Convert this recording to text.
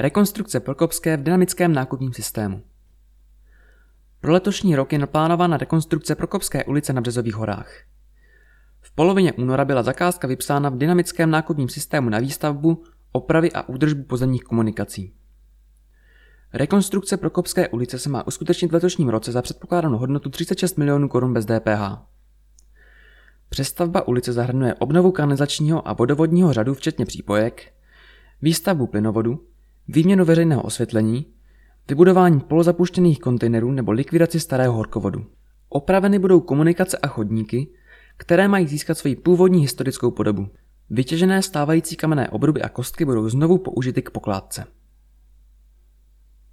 Rekonstrukce Prokopské v dynamickém nákupním systému. Pro letošní rok je naplánována rekonstrukce Prokopské ulice na Březových horách. V polovině února byla zakázka vypsána v dynamickém nákupním systému na výstavbu, opravy a údržbu pozemních komunikací. Rekonstrukce Prokopské ulice se má uskutečnit v letošním roce za předpokládanou hodnotu 36 milionů korun bez DPH. Přestavba ulice zahrnuje obnovu kanalizačního a vodovodního řadu včetně přípojek, výstavbu plynovodu, výměnu veřejného osvětlení, vybudování polozapuštěných kontejnerů nebo likvidaci starého horkovodu. Opraveny budou komunikace a chodníky, které mají získat svoji původní historickou podobu. Vytěžené stávající kamenné obruby a kostky budou znovu použity k pokládce.